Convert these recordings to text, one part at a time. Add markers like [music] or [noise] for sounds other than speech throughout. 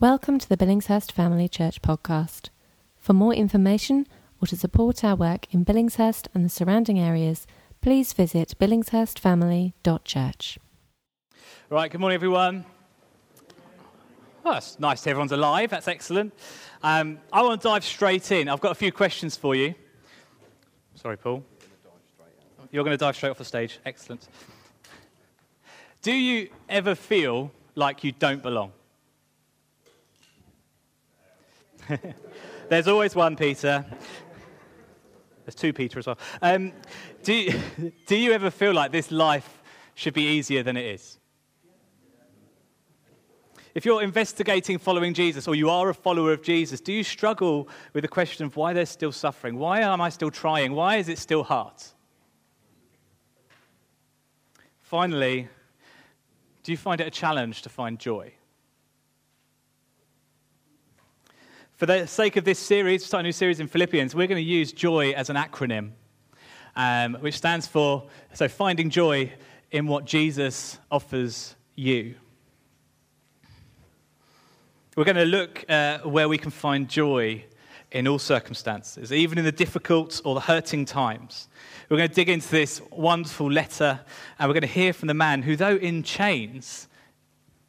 Welcome to the Billingshurst Family Church podcast. For more information or to support our work in Billingshurst and the surrounding areas, please visit billingshurstfamily.church. Right, good morning, everyone. Well, it's nice everyone's alive. That's excellent. Um, I want to dive straight in. I've got a few questions for you. Sorry, Paul. You're going to dive straight off the stage. Excellent. Do you ever feel like you don't belong? [laughs] There's always one Peter. There's two Peter as well. Um, do, [laughs] do you ever feel like this life should be easier than it is? If you're investigating following Jesus or you are a follower of Jesus, do you struggle with the question of why there's still suffering? Why am I still trying? Why is it still hard? Finally, do you find it a challenge to find joy? For the sake of this series, starting a new series in Philippians, we're going to use joy as an acronym, um, which stands for so finding joy in what Jesus offers you. We're going to look uh, where we can find joy in all circumstances, even in the difficult or the hurting times. We're going to dig into this wonderful letter, and we're going to hear from the man who, though in chains,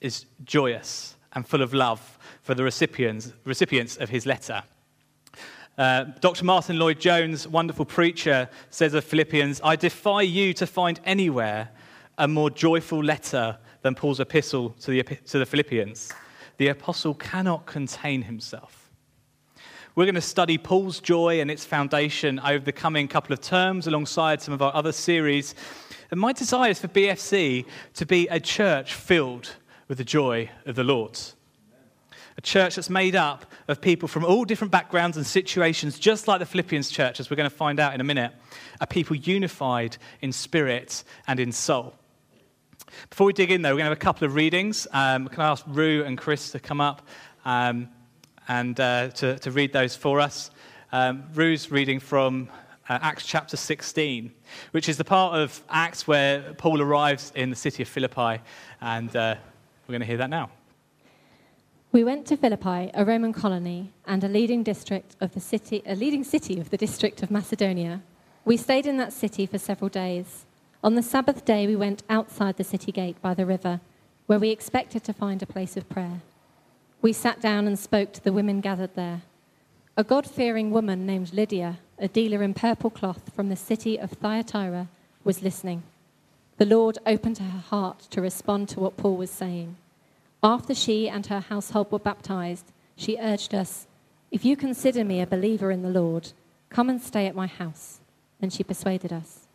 is joyous and full of love for the recipients, recipients of his letter. Uh, Dr. Martyn Lloyd-Jones, wonderful preacher, says of Philippians, I defy you to find anywhere a more joyful letter than Paul's epistle to the, to the Philippians. The apostle cannot contain himself. We're going to study Paul's joy and its foundation over the coming couple of terms alongside some of our other series. And my desire is for BFC to be a church filled with the joy of the Lord a church that's made up of people from all different backgrounds and situations, just like the Philippians church, as we're going to find out in a minute, are people unified in spirit and in soul. Before we dig in, though, we're going to have a couple of readings. Um, can I ask Rue and Chris to come up um, and uh, to, to, read those for us? Um, Rue's reading from uh, Acts chapter 16, which is the part of Acts where Paul arrives in the city of Philippi, and uh, we're going to hear that now. We went to Philippi, a Roman colony and a leading district of the city, a leading city of the district of Macedonia. We stayed in that city for several days. On the Sabbath day, we went outside the city gate by the river, where we expected to find a place of prayer. We sat down and spoke to the women gathered there. A God fearing woman named Lydia, a dealer in purple cloth from the city of Thyatira, was listening. The Lord opened her heart to respond to what Paul was saying. After she and her household were baptized, she urged us, If you consider me a believer in the Lord, come and stay at my house. And she persuaded us.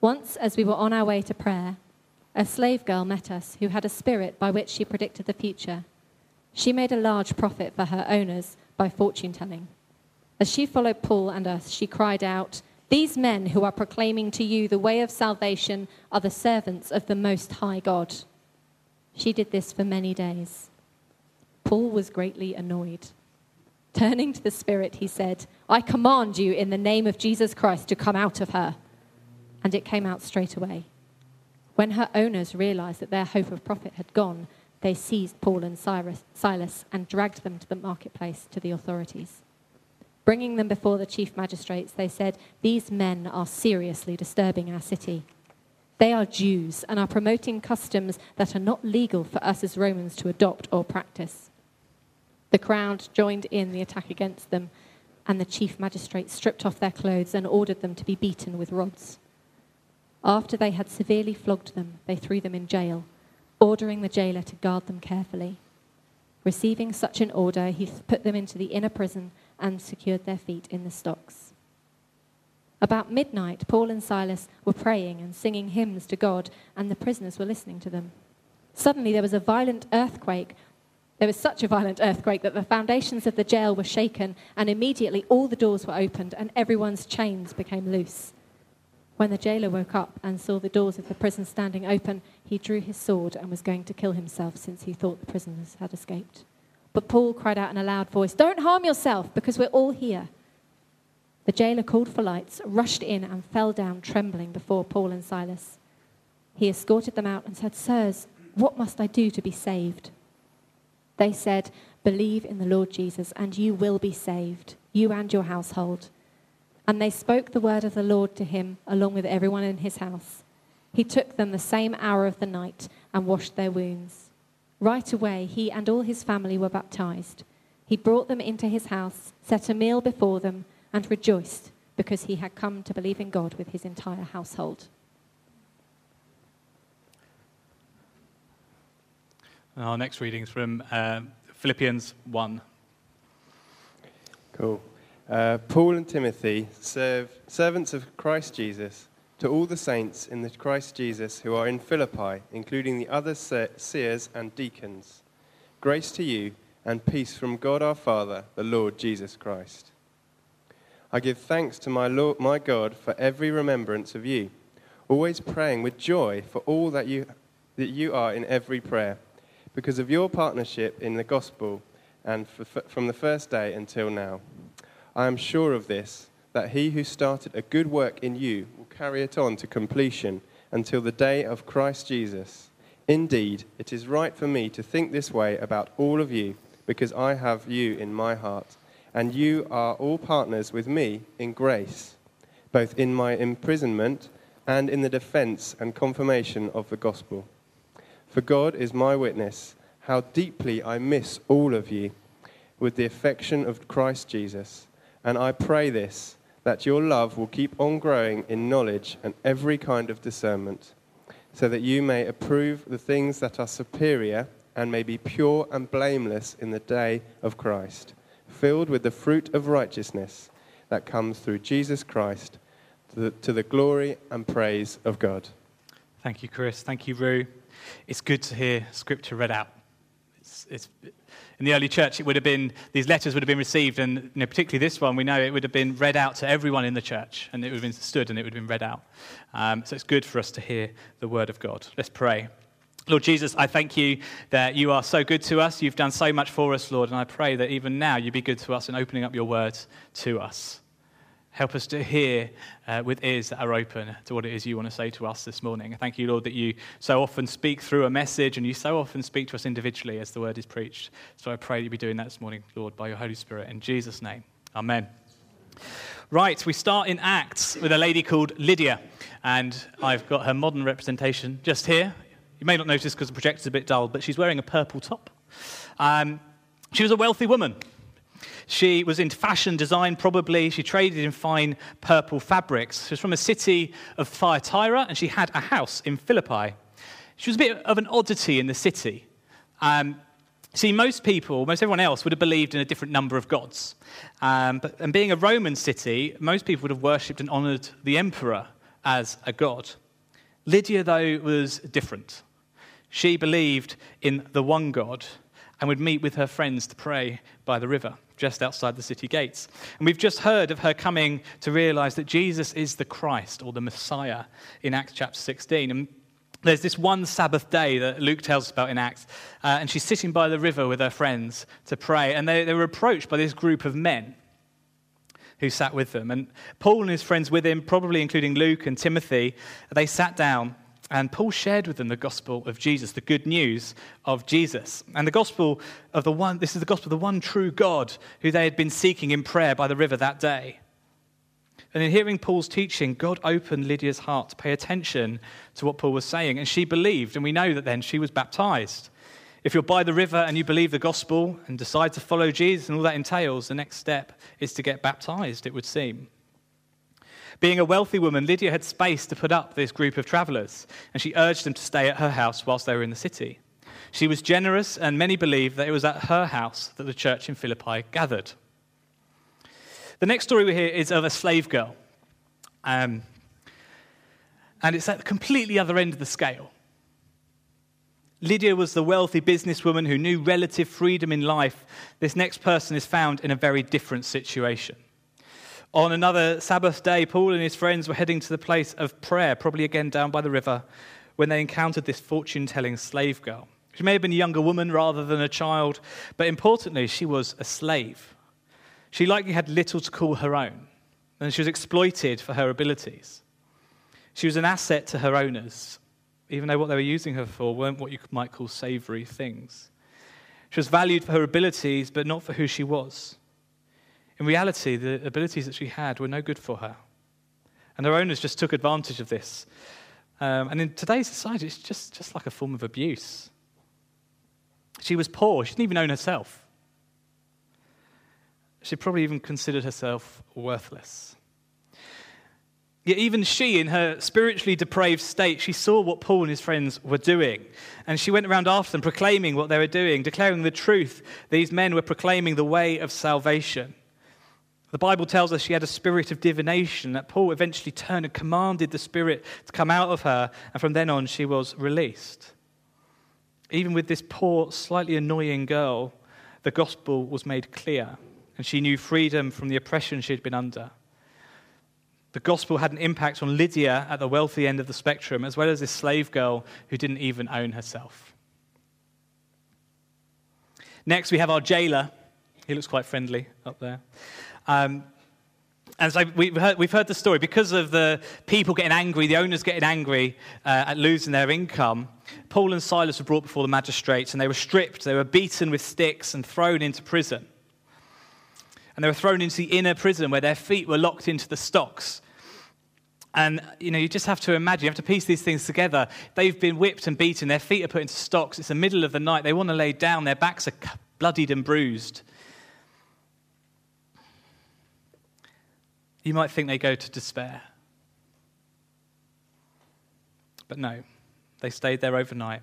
Once, as we were on our way to prayer, a slave girl met us who had a spirit by which she predicted the future. She made a large profit for her owners by fortune telling. As she followed Paul and us, she cried out, These men who are proclaiming to you the way of salvation are the servants of the Most High God. She did this for many days. Paul was greatly annoyed. Turning to the Spirit, he said, I command you in the name of Jesus Christ to come out of her. And it came out straight away. When her owners realized that their hope of profit had gone, they seized Paul and Silas and dragged them to the marketplace to the authorities. Bringing them before the chief magistrates, they said, These men are seriously disturbing our city. They are Jews and are promoting customs that are not legal for us as Romans to adopt or practice. The crowd joined in the attack against them, and the chief magistrate stripped off their clothes and ordered them to be beaten with rods. After they had severely flogged them, they threw them in jail, ordering the jailer to guard them carefully. Receiving such an order, he put them into the inner prison and secured their feet in the stocks. About midnight, Paul and Silas were praying and singing hymns to God, and the prisoners were listening to them. Suddenly, there was a violent earthquake. There was such a violent earthquake that the foundations of the jail were shaken, and immediately all the doors were opened, and everyone's chains became loose. When the jailer woke up and saw the doors of the prison standing open, he drew his sword and was going to kill himself since he thought the prisoners had escaped. But Paul cried out in a loud voice, Don't harm yourself, because we're all here. The jailer called for lights, rushed in, and fell down trembling before Paul and Silas. He escorted them out and said, Sirs, what must I do to be saved? They said, Believe in the Lord Jesus, and you will be saved, you and your household. And they spoke the word of the Lord to him, along with everyone in his house. He took them the same hour of the night and washed their wounds. Right away, he and all his family were baptized. He brought them into his house, set a meal before them, and rejoiced because he had come to believe in God with his entire household. Our next reading is from uh, Philippians 1. Cool. Uh, Paul and Timothy serve servants of Christ Jesus to all the saints in the Christ Jesus who are in Philippi, including the overseers and deacons. Grace to you and peace from God our Father, the Lord Jesus Christ. I give thanks to my, Lord, my God for every remembrance of you, always praying with joy for all that you, that you are in every prayer, because of your partnership in the gospel and for, from the first day until now. I am sure of this, that he who started a good work in you will carry it on to completion until the day of Christ Jesus. Indeed, it is right for me to think this way about all of you because I have you in my heart, and you are all partners with me in grace, both in my imprisonment and in the defense and confirmation of the gospel. For God is my witness, how deeply I miss all of you with the affection of Christ Jesus. And I pray this, that your love will keep on growing in knowledge and every kind of discernment, so that you may approve the things that are superior and may be pure and blameless in the day of Christ, filled with the fruit of righteousness that comes through Jesus Christ to the, to the glory and praise of God. Thank you, Chris. Thank you, Rue. It's good to hear scripture read out. It's, it's, in the early church, it would have been, these letters would have been received, and you know, particularly this one, we know it would have been read out to everyone in the church, and it would have been stood and it would have been read out. Um, so it's good for us to hear the word of God. Let's pray. Lord Jesus, I thank you that you are so good to us. You've done so much for us, Lord, and I pray that even now you be good to us in opening up your words to us. Help us to hear uh, with ears that are open to what it is you want to say to us this morning. I thank you, Lord, that you so often speak through a message and you so often speak to us individually as the word is preached. So I pray that you be doing that this morning, Lord, by your Holy Spirit. In Jesus' name, amen. Right, we start in Acts with a lady called Lydia, and I've got her modern representation just here. You may not notice because the projector's a bit dull, but she's wearing a purple top. Um, she was a wealthy woman. She was into fashion design, probably. She traded in fine purple fabrics. She was from a city of Thyatira, and she had a house in Philippi. She was a bit of an oddity in the city. Um, see, most people, most everyone else, would have believed in a different number of gods. Um, but, and being a Roman city, most people would have worshipped and honored the emperor as a god. Lydia, though, was different. She believed in the one God and would meet with her friends to pray by the river just outside the city gates. And we've just heard of her coming to realize that Jesus is the Christ or the Messiah in Acts chapter 16. And there's this one Sabbath day that Luke tells us about in Acts, uh, and she's sitting by the river with her friends to pray, and they, they were approached by this group of men who sat with them. And Paul and his friends with him, probably including Luke and Timothy, they sat down and Paul shared with them the gospel of Jesus, the good news of Jesus. And the gospel of the one, this is the gospel of the one true God who they had been seeking in prayer by the river that day. And in hearing Paul's teaching, God opened Lydia's heart to pay attention to what Paul was saying. And she believed, and we know that then she was baptized. If you're by the river and you believe the gospel and decide to follow Jesus and all that entails, the next step is to get baptized, it would seem. Being a wealthy woman, Lydia had space to put up this group of travelers, and she urged them to stay at her house whilst they were in the city. She was generous, and many believe that it was at her house that the church in Philippi gathered. The next story we hear is of a slave girl. Um, and it's at the completely other end of the scale. Lydia was the wealthy businesswoman who knew relative freedom in life. This next person is found in a very different situation. On another Sabbath day, Paul and his friends were heading to the place of prayer, probably again down by the river, when they encountered this fortune telling slave girl. She may have been a younger woman rather than a child, but importantly, she was a slave. She likely had little to call her own, and she was exploited for her abilities. She was an asset to her owners, even though what they were using her for weren't what you might call savory things. She was valued for her abilities, but not for who she was. In reality, the abilities that she had were no good for her. And her owners just took advantage of this. Um, and in today's society, it's just, just like a form of abuse. She was poor, she didn't even own herself. She probably even considered herself worthless. Yet, even she, in her spiritually depraved state, she saw what Paul and his friends were doing. And she went around after them, proclaiming what they were doing, declaring the truth. These men were proclaiming the way of salvation. The Bible tells us she had a spirit of divination, that Paul eventually turned and commanded the spirit to come out of her, and from then on she was released. Even with this poor, slightly annoying girl, the gospel was made clear, and she knew freedom from the oppression she had been under. The gospel had an impact on Lydia at the wealthy end of the spectrum, as well as this slave girl who didn't even own herself. Next, we have our jailer. He looks quite friendly up there. Um, and so we've heard, we've heard the story. Because of the people getting angry, the owners getting angry uh, at losing their income, Paul and Silas were brought before the magistrates and they were stripped. They were beaten with sticks and thrown into prison. And they were thrown into the inner prison where their feet were locked into the stocks. And, you know, you just have to imagine, you have to piece these things together. They've been whipped and beaten, their feet are put into stocks. It's the middle of the night. They want to lay down, their backs are bloodied and bruised. you might think they go to despair. But no, they stayed there overnight,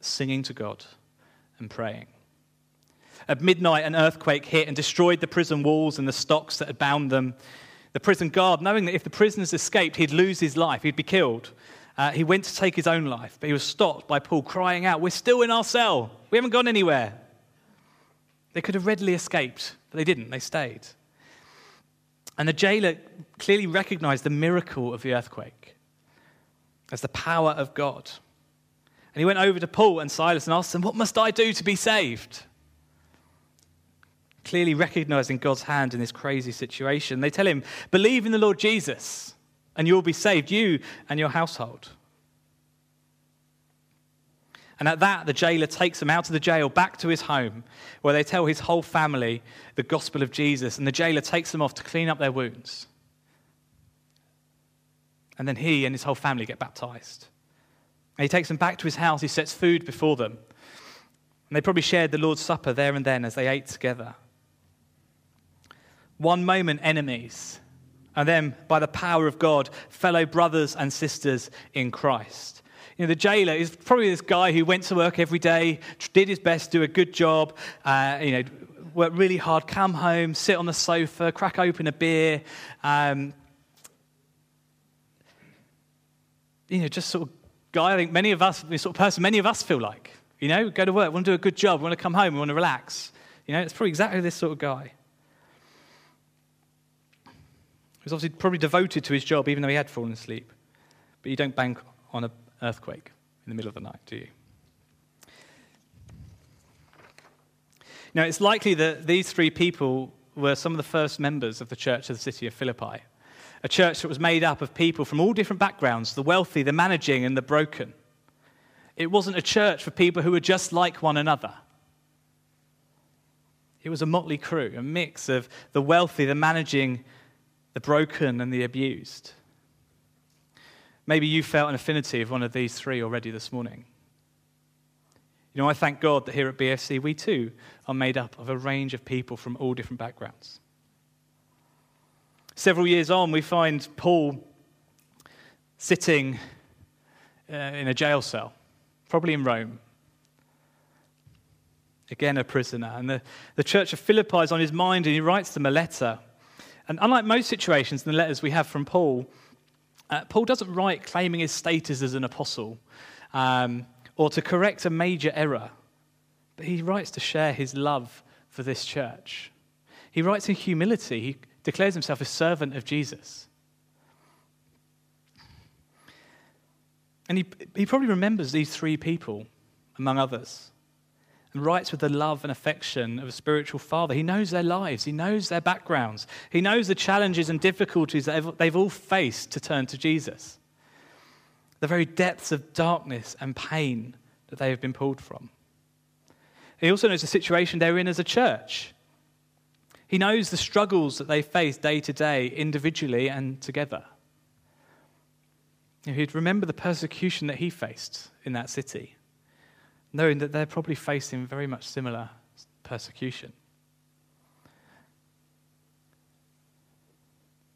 singing to God and praying. At midnight, an earthquake hit and destroyed the prison walls and the stocks that had bound them. The prison guard, knowing that if the prisoners escaped, he'd lose his life, he'd be killed, uh, he went to take his own life, but he was stopped by Paul crying out, We're still in our cell. We haven't gone anywhere. They could have readily escaped, but they didn't. They stayed. And the jailer clearly recognized the miracle of the earthquake as the power of God. And he went over to Paul and Silas and asked them, What must I do to be saved? Clearly recognizing God's hand in this crazy situation. They tell him, Believe in the Lord Jesus, and you'll be saved, you and your household. And at that, the jailer takes him out of the jail back to his home, where they tell his whole family the gospel of Jesus. And the jailer takes them off to clean up their wounds. And then he and his whole family get baptized. And he takes them back to his house, he sets food before them. And they probably shared the Lord's Supper there and then as they ate together. One moment, enemies, and then, by the power of God, fellow brothers and sisters in Christ. You know, the jailer is probably this guy who went to work every day, did his best, do a good job, uh, you know, worked really hard, come home, sit on the sofa, crack open a beer. Um, you know, just sort of guy, I think many of us, the sort of person many of us feel like. You know, go to work, want to do a good job, want to come home, want to relax. You know, it's probably exactly this sort of guy. He was obviously probably devoted to his job, even though he had fallen asleep. But you don't bank on an earthquake in the middle of the night, do you? Now, it's likely that these three people were some of the first members of the church of the city of Philippi, a church that was made up of people from all different backgrounds the wealthy, the managing, and the broken. It wasn't a church for people who were just like one another. It was a motley crew, a mix of the wealthy, the managing, the broken, and the abused. Maybe you felt an affinity of one of these three already this morning. You know, I thank God that here at BFC, we too are made up of a range of people from all different backgrounds. Several years on, we find Paul sitting uh, in a jail cell, probably in Rome. Again, a prisoner. And the, the church of Philippi is on his mind, and he writes them a letter. And unlike most situations in the letters we have from Paul, uh, Paul doesn't write claiming his status as an apostle um, or to correct a major error, but he writes to share his love for this church. He writes in humility, he declares himself a servant of Jesus. And he, he probably remembers these three people, among others writes with the love and affection of a spiritual father. He knows their lives, he knows their backgrounds, he knows the challenges and difficulties that they've all faced to turn to Jesus, the very depths of darkness and pain that they have been pulled from. He also knows the situation they're in as a church. He knows the struggles that they face day to day, individually and together. He'd remember the persecution that he faced in that city, knowing that they're probably facing very much similar persecution.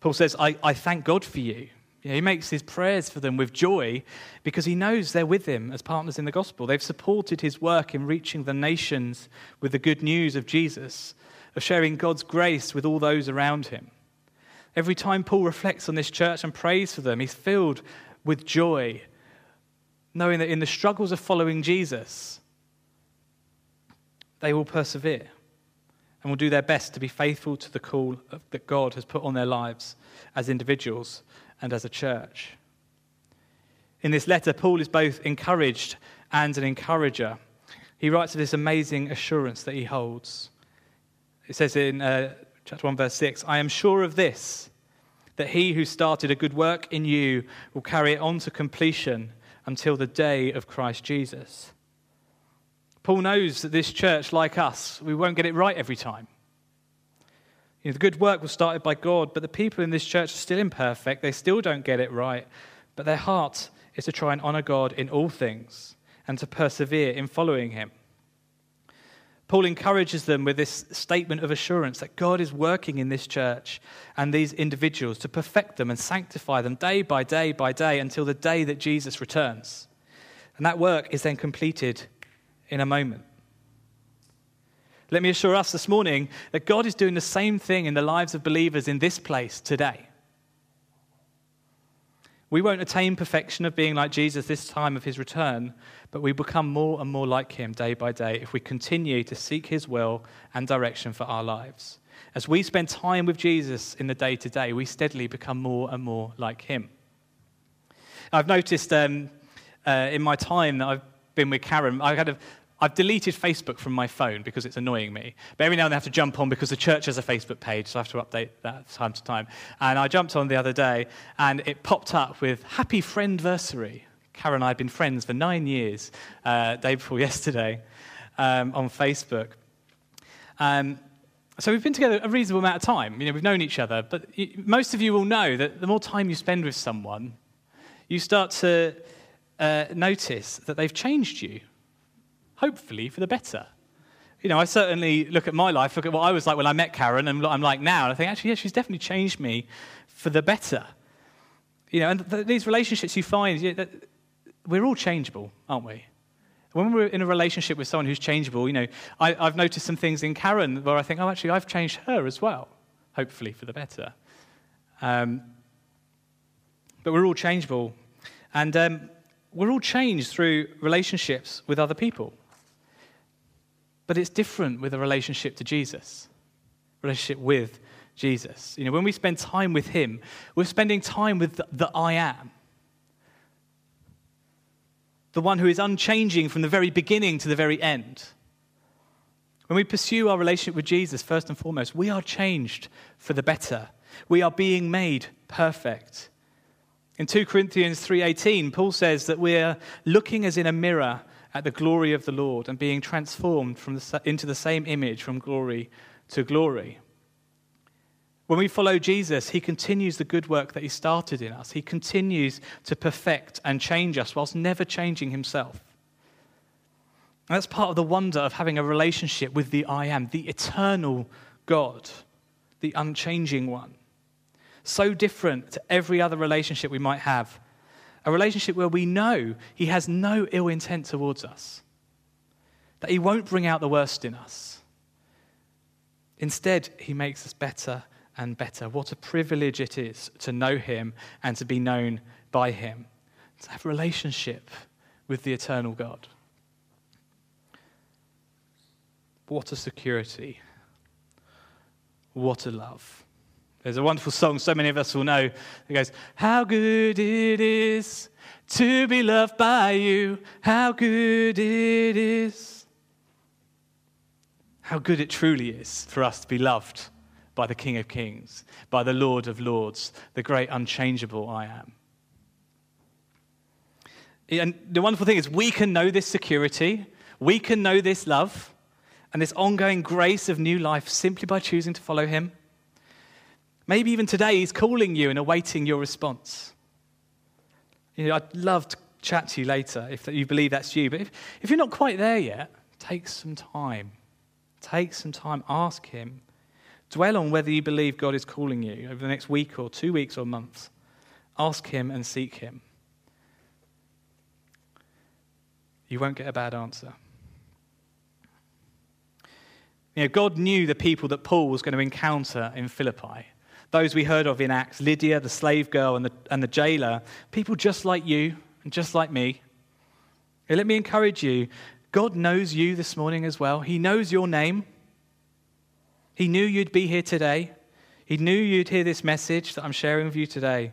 Paul says, I, I thank God for you. you know, he makes his prayers for them with joy because he knows they're with him as partners in the gospel. They've supported his work in reaching the nations with the good news of Jesus of sharing God's grace with all those around him. Every time Paul reflects on this church and prays for them, he's filled with joy, knowing that in the struggles of following Jesus, they will persevere and will do their best to be faithful to the call that God has put on their lives as individuals and as a church. In this letter, Paul is both encouraged and an encourager. He writes of this amazing assurance that he holds. It says in uh, chapter 1, verse 6 I am sure of this, that he who started a good work in you will carry it on to completion until the day of Christ Jesus. Paul knows that this church, like us, we won't get it right every time. You know, the good work was started by God, but the people in this church are still imperfect. They still don't get it right. But their heart is to try and honor God in all things and to persevere in following Him. Paul encourages them with this statement of assurance that God is working in this church and these individuals to perfect them and sanctify them day by day by day until the day that Jesus returns. And that work is then completed in a moment. Let me assure us this morning that God is doing the same thing in the lives of believers in this place today. We won't attain perfection of being like Jesus this time of his return, but we become more and more like him day by day if we continue to seek his will and direction for our lives. As we spend time with Jesus in the day to day, we steadily become more and more like him. I've noticed um, uh, in my time that I've been with Karen, I had a I've deleted Facebook from my phone because it's annoying me. But every now and then I have to jump on because the church has a Facebook page, so I have to update that time to time. And I jumped on the other day and it popped up with Happy Friendversary. Karen and I have been friends for nine years, uh, day before [laughs] yesterday, um, on Facebook. Um, so we've been together a reasonable amount of time. You know, we've known each other, but most of you will know that the more time you spend with someone, you start to uh, notice that they've changed you hopefully for the better. You know, I certainly look at my life, look at what I was like when I met Karen, and I'm like now, and I think, actually, yeah, she's definitely changed me for the better. You know, and th- these relationships you find, you know, we're all changeable, aren't we? When we're in a relationship with someone who's changeable, you know, I, I've noticed some things in Karen where I think, oh, actually, I've changed her as well, hopefully for the better. Um, but we're all changeable. And um, we're all changed through relationships with other people. But it's different with a relationship to Jesus, relationship with Jesus. You know, when we spend time with Him, we're spending time with the, the I am, the one who is unchanging from the very beginning to the very end. When we pursue our relationship with Jesus, first and foremost, we are changed for the better. We are being made perfect. In 2 Corinthians 3:18, Paul says that we're looking as in a mirror at the glory of the Lord and being transformed from the, into the same image from glory to glory. When we follow Jesus, he continues the good work that he started in us. He continues to perfect and change us whilst never changing himself. And that's part of the wonder of having a relationship with the I am, the eternal God, the unchanging one. So different to every other relationship we might have a relationship where we know He has no ill intent towards us, that He won't bring out the worst in us. Instead, He makes us better and better. What a privilege it is to know Him and to be known by Him, to have a relationship with the eternal God. What a security. What a love. There's a wonderful song so many of us will know. It goes, How good it is to be loved by you. How good it is. How good it truly is for us to be loved by the King of Kings, by the Lord of Lords, the great unchangeable I am. And the wonderful thing is, we can know this security, we can know this love and this ongoing grace of new life simply by choosing to follow Him? Maybe even today He's calling you and awaiting your response. You know, I'd love to chat to you later if you believe that's you, but if, if you're not quite there yet, take some time. Take some time, ask Him. Dwell on whether you believe God is calling you over the next week or two weeks or months. Ask Him and seek Him. You won't get a bad answer. You know, God knew the people that Paul was going to encounter in Philippi. Those we heard of in Acts Lydia, the slave girl, and the, and the jailer, people just like you and just like me. And let me encourage you God knows you this morning as well. He knows your name. He knew you'd be here today. He knew you'd hear this message that I'm sharing with you today.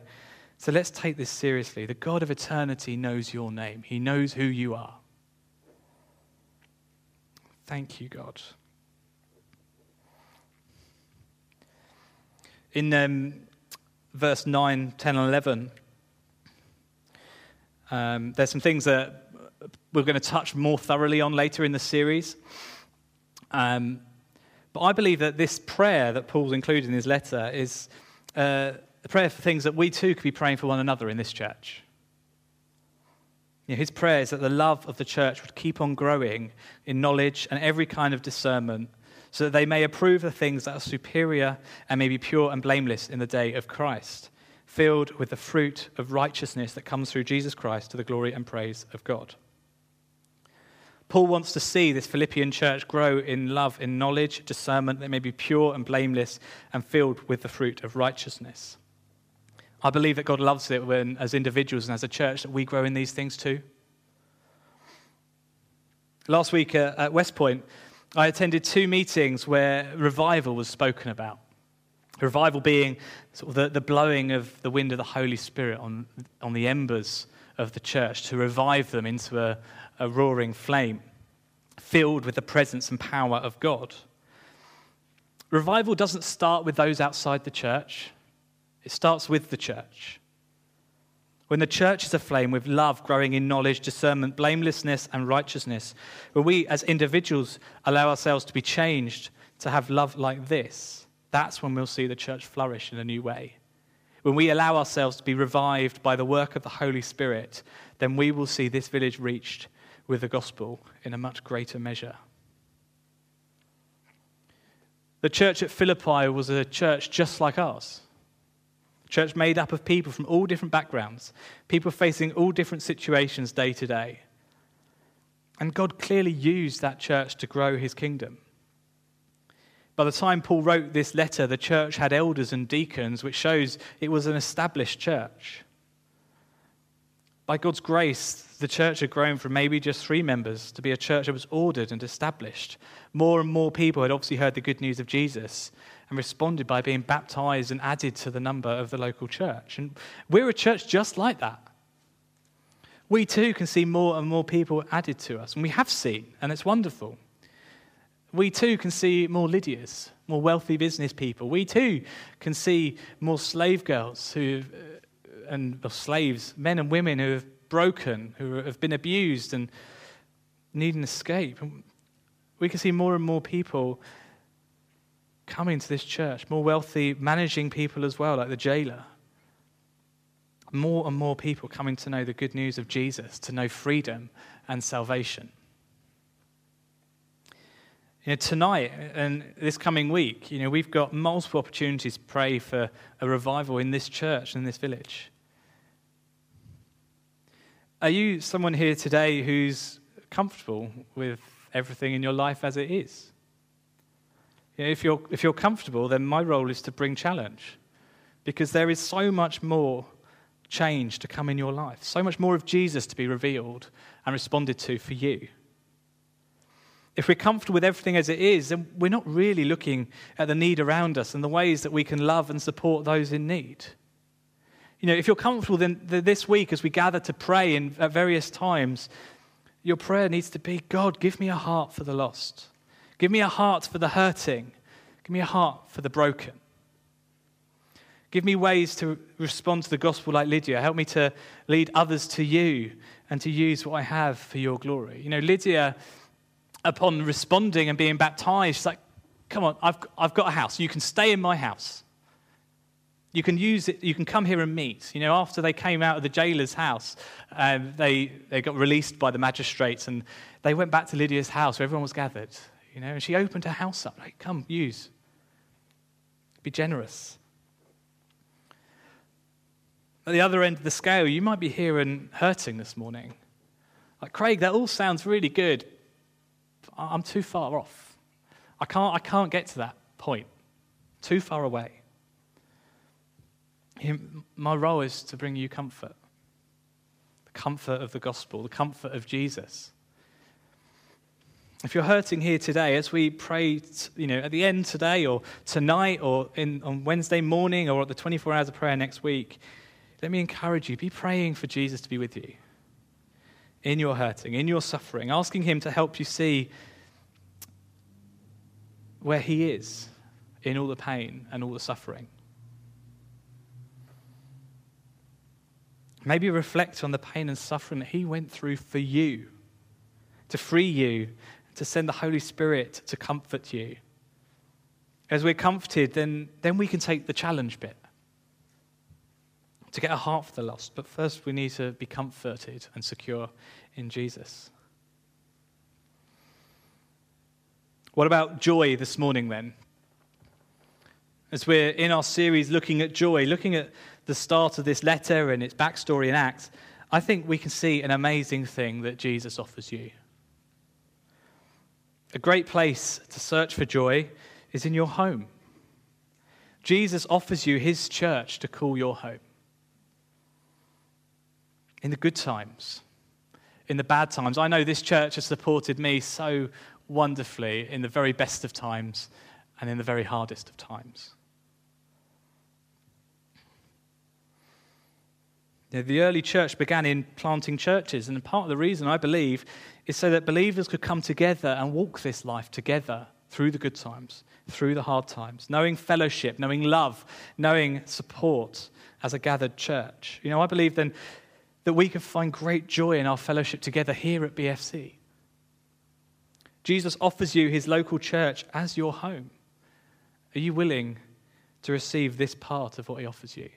So let's take this seriously. The God of eternity knows your name, He knows who you are. Thank you, God. In um, verse 9, 10, and 11, um, there's some things that we're going to touch more thoroughly on later in the series. Um, but I believe that this prayer that Paul's included in his letter is uh, a prayer for things that we too could be praying for one another in this church. You know, his prayer is that the love of the church would keep on growing in knowledge and every kind of discernment, so that they may approve the things that are superior and may be pure and blameless in the day of Christ, filled with the fruit of righteousness that comes through Jesus Christ to the glory and praise of God. Paul wants to see this Philippian church grow in love, in knowledge, discernment that may be pure and blameless and filled with the fruit of righteousness. I believe that God loves it when, as individuals and as a church, that we grow in these things too. Last week at West Point, I attended two meetings where revival was spoken about. Revival being sort of the, the blowing of the wind of the Holy Spirit on, on the embers of the church to revive them into a, a roaring flame, filled with the presence and power of God. Revival doesn't start with those outside the church, it starts with the church. When the church is aflame with love growing in knowledge, discernment, blamelessness, and righteousness, when we as individuals allow ourselves to be changed to have love like this, that's when we'll see the church flourish in a new way. When we allow ourselves to be revived by the work of the Holy Spirit, then we will see this village reached with the gospel in a much greater measure. The church at Philippi was a church just like ours. Church made up of people from all different backgrounds, people facing all different situations day to day. And God clearly used that church to grow his kingdom. By the time Paul wrote this letter, the church had elders and deacons, which shows it was an established church. By God's grace, the church had grown from maybe just three members to be a church that was ordered and established. More and more people had obviously heard the good news of Jesus and responded by being baptized and added to the number of the local church. And we're a church just like that. We too can see more and more people added to us, and we have seen, and it's wonderful. We too can see more Lydias, more wealthy business people. We too can see more slave girls who, and slaves, men and women who have broken, who have been abused and need an escape. We can see more and more people coming to this church, more wealthy, managing people as well, like the jailer. More and more people coming to know the good news of Jesus, to know freedom and salvation. You know, tonight and this coming week, you know, we've got multiple opportunities to pray for a revival in this church, in this village. Are you someone here today who's comfortable with everything in your life as it is? You know, if, you're, if you're comfortable, then my role is to bring challenge because there is so much more change to come in your life, so much more of Jesus to be revealed and responded to for you. If we're comfortable with everything as it is, then we're not really looking at the need around us and the ways that we can love and support those in need. You know, if you're comfortable, then this week as we gather to pray in, at various times, your prayer needs to be God, give me a heart for the lost. Give me a heart for the hurting. Give me a heart for the broken. Give me ways to respond to the gospel like Lydia. Help me to lead others to you and to use what I have for your glory. You know, Lydia upon responding and being baptized, she's like, Come on, I've, I've got a house. You can stay in my house. You can use it, you can come here and meet. You know, after they came out of the jailer's house, um, they, they got released by the magistrates and they went back to Lydia's house where everyone was gathered. You know, and she opened her house up. Like, come, use. Be generous. At the other end of the scale, you might be here and hurting this morning. Like, Craig, that all sounds really good. I'm too far off. I can't, I can't get to that point. Too far away. My role is to bring you comfort the comfort of the gospel, the comfort of Jesus. If you're hurting here today, as we pray, you know, at the end today or tonight or in, on Wednesday morning or at the 24 hours of prayer next week, let me encourage you be praying for Jesus to be with you in your hurting, in your suffering, asking Him to help you see where He is in all the pain and all the suffering. Maybe reflect on the pain and suffering that He went through for you, to free you, to send the Holy Spirit to comfort you. As we're comforted, then, then we can take the challenge bit to get a heart for the lost. But first, we need to be comforted and secure in Jesus. What about joy this morning then? As we're in our series looking at joy, looking at the start of this letter and its backstory and Acts, I think we can see an amazing thing that Jesus offers you. A great place to search for joy is in your home. Jesus offers you his church to call your home. In the good times, in the bad times. I know this church has supported me so wonderfully in the very best of times and in the very hardest of times. You know, the early church began in planting churches, and part of the reason I believe is so that believers could come together and walk this life together through the good times, through the hard times, knowing fellowship, knowing love, knowing support as a gathered church. You know, I believe then that we can find great joy in our fellowship together here at BFC. Jesus offers you his local church as your home. Are you willing to receive this part of what he offers you?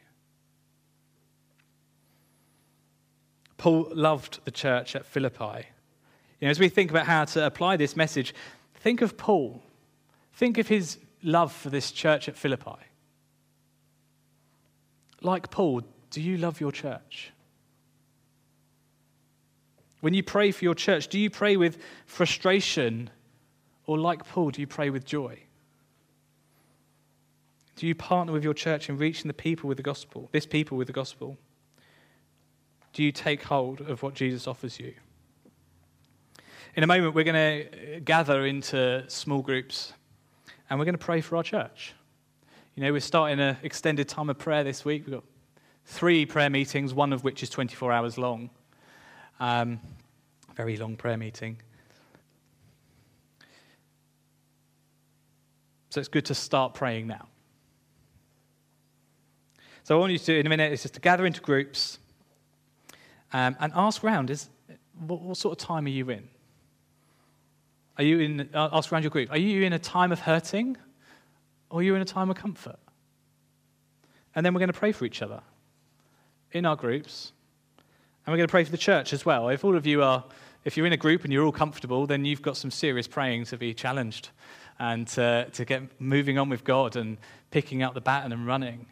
Paul loved the church at Philippi. You know, as we think about how to apply this message, think of Paul. Think of his love for this church at Philippi. Like Paul, do you love your church? When you pray for your church, do you pray with frustration or, like Paul, do you pray with joy? Do you partner with your church in reaching the people with the gospel, this people with the gospel? Do you take hold of what Jesus offers you? In a moment, we're going to gather into small groups and we're going to pray for our church. You know, we're starting an extended time of prayer this week. We've got three prayer meetings, one of which is 24 hours long. Um, very long prayer meeting. So it's good to start praying now. So, I want you to, do in a minute, is just to gather into groups um, and ask around is what, what, sort of time are you in? Are you in, uh, ask around your group, are you in a time of hurting or are you in a time of comfort? And then we're going to pray for each other in our groups. And we're going to pray for the church as well. If all of you are, if you're in a group and you're all comfortable, then you've got some serious praying to be challenged and to, to get moving on with God and picking up the baton and running.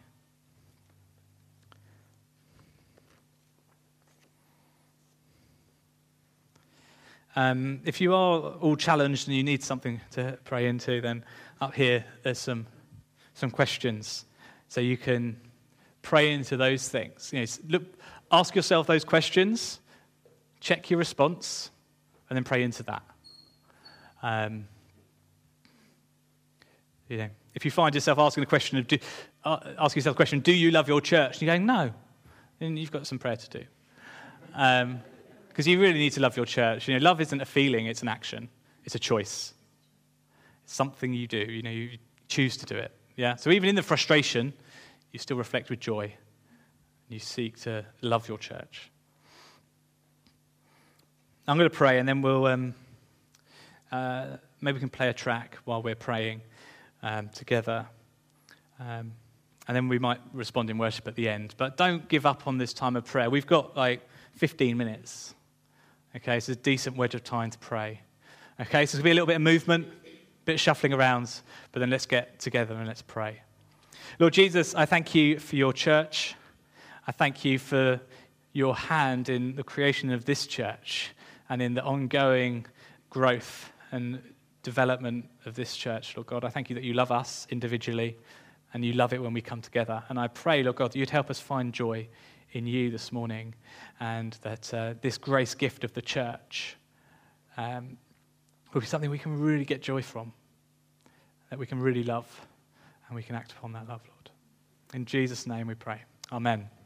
Um, if you are all challenged and you need something to pray into, then up here there's some, some questions. So you can pray into those things. You know, look, ask yourself those questions, check your response, and then pray into that. Um, you know, if you find yourself asking the question of, do, uh, ask yourself the question, do you love your church? And you're going, no, then you've got some prayer to do. Um, because you really need to love your church. You know, love isn't a feeling, it's an action, it's a choice. It's something you do, you know, you choose to do it. Yeah? So even in the frustration, you still reflect with joy. You seek to love your church. I'm going to pray and then we'll, um, uh, maybe we can play a track while we're praying um, together. Um, and then we might respond in worship at the end. But don't give up on this time of prayer. We've got like 15 minutes. Okay, so it's a decent wedge of time to pray. Okay, so there's going to be a little bit of movement, a bit of shuffling around, but then let's get together and let's pray. Lord Jesus, I thank you for your church. I thank you for your hand in the creation of this church and in the ongoing growth and development of this church, Lord God. I thank you that you love us individually and you love it when we come together. And I pray, Lord God, that you'd help us find joy in you this morning and that uh, this grace gift of the church um, will be something we can really get joy from, that we can really love, and we can act upon that love, Lord. In Jesus' name we pray. Amen.